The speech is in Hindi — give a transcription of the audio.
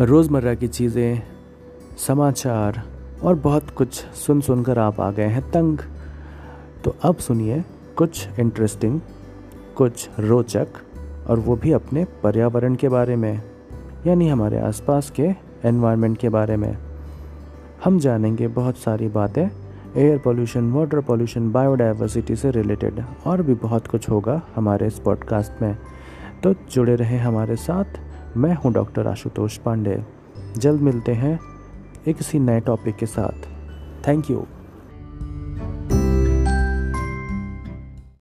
रोज़मर्रा की चीज़ें, समाचार और बहुत कुछ सुन सुनकर आप आ गए हैं तंग। तो अब सुनिए कुछ इंटरेस्टिंग कुछ रोचक और वो भी अपने पर्यावरण के बारे में, यानी हमारे आसपास के एनवायरनमेंट के बारे में। हम जानेंगे बहुत सारी बातें air pollution water pollution biodiversity से रिलेटेड और भी बहुत कुछ होगा हमारे इस पॉडकास्ट में। तो जुड़े रहें हमारे साथ मैं हूँ डॉक्टर आशुतोष पांडे। जल्द मिलते हैं एक किसी नए टॉपिक के साथ। Thank you.